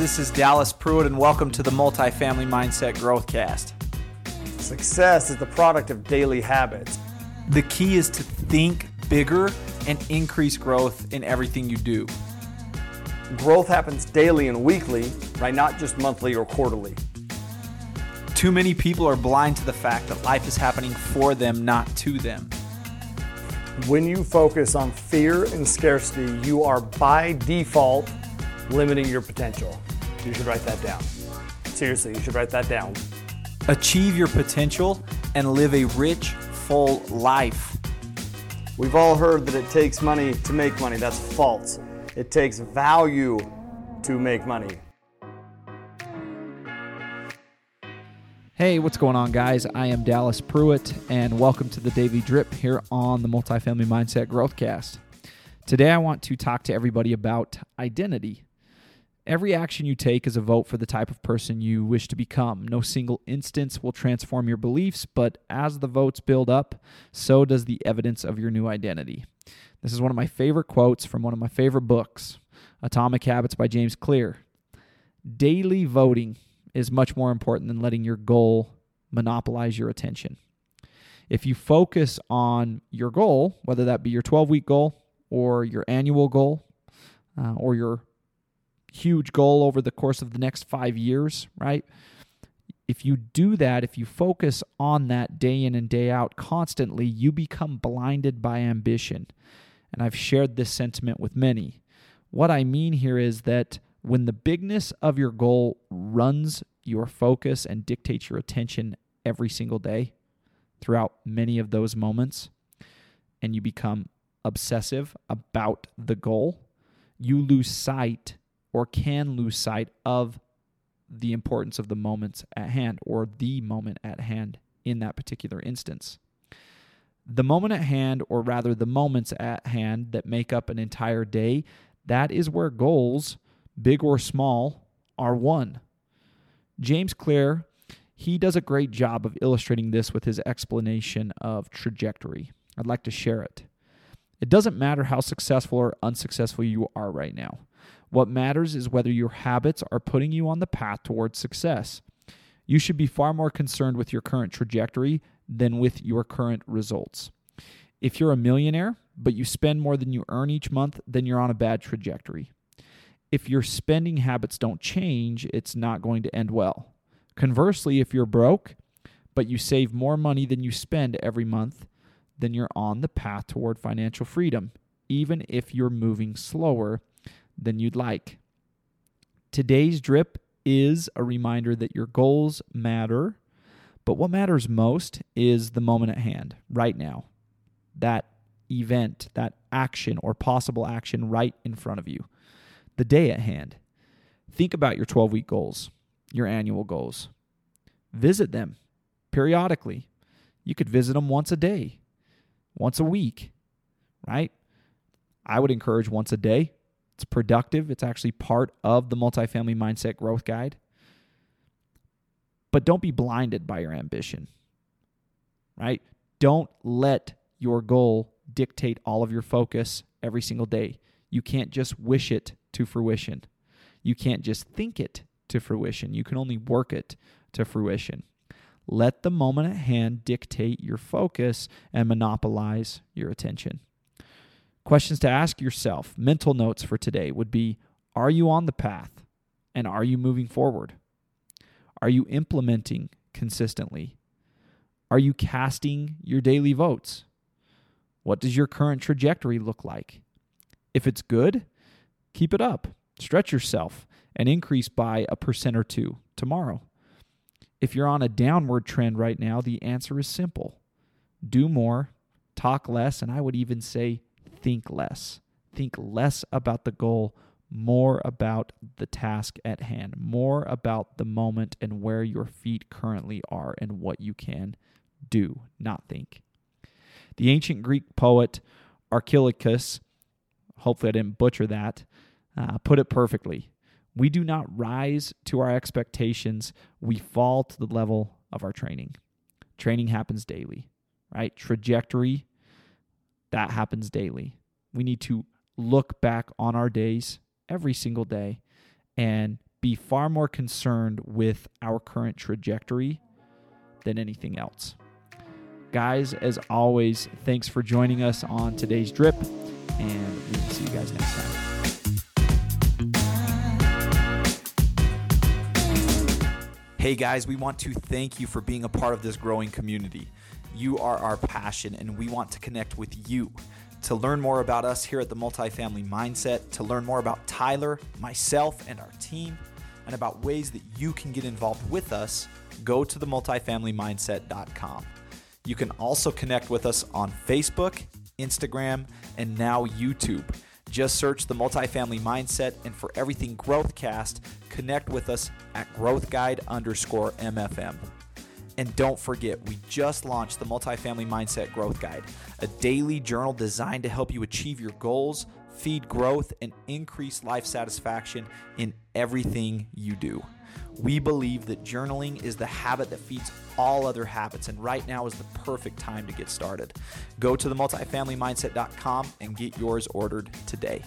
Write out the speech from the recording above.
This is Dallas Pruitt, and welcome to the Multifamily Mindset Growthcast. Success is the product of daily habits. The key is to think bigger and increase growth in everything you do. Growth happens daily and weekly, right? Not just monthly or quarterly. Too many people are blind to the fact that life is happening for them, not to them. When you focus on fear and scarcity, you are by default limiting your potential. You should write that down. Seriously, you should write that down. Achieve your potential and live a rich, full life. We've all heard that it takes money to make money. That's false. It takes value to make money. Hey, what's going on, guys? I am Dallas Pruitt, and welcome to the Daily Drip here on the Multifamily Mindset Growthcast. Today, I want to talk to everybody about identity. Every action you take is a vote for the type of person you wish to become. No single instance will transform your beliefs, but as the votes build up, so does the evidence of your new identity. This is one of my favorite quotes from one of my favorite books, Atomic Habits by James Clear. Daily voting is much more important than letting your goal monopolize your attention. If you focus on your goal, whether that be your 12 week goal or your annual goal uh, or your huge goal over the course of the next five years, right? If you do that, if you focus on that day in and day out constantly, you become blinded by ambition. And I've shared this sentiment with many. What I mean here is that when the bigness of your goal runs your focus and dictates your attention every single day throughout many of those moments, and you become obsessive about the goal, you lose sight or can lose sight of the importance of the moments at hand or the moment at hand in that particular instance. The moment at hand, or rather the moments at hand that make up an entire day, that is where goals big or small, are won. James Clear, he does a great job of illustrating this with his explanation of trajectory. I'd like to share it. It doesn't matter how successful or unsuccessful you are right now. What matters is whether your habits are putting you on the path towards success. You should be far more concerned with your current trajectory than with your current results. If you're a millionaire, but you spend more than you earn each month, then you're on a bad trajectory if your spending habits don't change, it's not going to end well. Conversely, if you're broke, but you save more money than you spend every month, then you're on the path toward financial freedom, even if you're moving slower than you'd like. Today's drip is a reminder that your goals matter, but what matters most is the moment at hand, right now. That event, that action or possible action right in front of you the day at hand. Think about your 12 week goals, your annual goals. Visit them periodically. You could visit them once a day, once a week, right? I would encourage once a day. It's productive, it's actually part of the multifamily mindset growth guide. But don't be blinded by your ambition, right? Don't let your goal dictate all of your focus every single day. You can't just wish it to fruition. You can't just think it to fruition. You can only work it to fruition. Let the moment at hand dictate your focus and monopolize your attention. Questions to ask yourself, mental notes for today would be Are you on the path? And are you moving forward? Are you implementing consistently? Are you casting your daily votes? What does your current trajectory look like? If it's good, keep it up, stretch yourself, and increase by a percent or two tomorrow. If you're on a downward trend right now, the answer is simple do more, talk less, and I would even say think less. Think less about the goal, more about the task at hand, more about the moment and where your feet currently are and what you can do, not think. The ancient Greek poet Archilochus, hopefully I didn't butcher that, uh, put it perfectly. We do not rise to our expectations, we fall to the level of our training. Training happens daily, right? Trajectory, that happens daily. We need to look back on our days every single day and be far more concerned with our current trajectory than anything else. Guys, as always, thanks for joining us on today's drip, and we will see you guys next time. Hey guys, we want to thank you for being a part of this growing community. You are our passion, and we want to connect with you. To learn more about us here at the Multifamily Mindset, to learn more about Tyler, myself, and our team, and about ways that you can get involved with us, go to themultifamilymindset.com. You can also connect with us on Facebook, Instagram, and now YouTube. Just search the multifamily mindset, and for everything Growthcast, connect with us at growthguide underscore MFM. And don't forget, we just launched the Multifamily Mindset Growth Guide, a daily journal designed to help you achieve your goals, feed growth, and increase life satisfaction in everything you do. We believe that journaling is the habit that feeds all other habits, and right now is the perfect time to get started. Go to the multifamilymindset.com and get yours ordered today.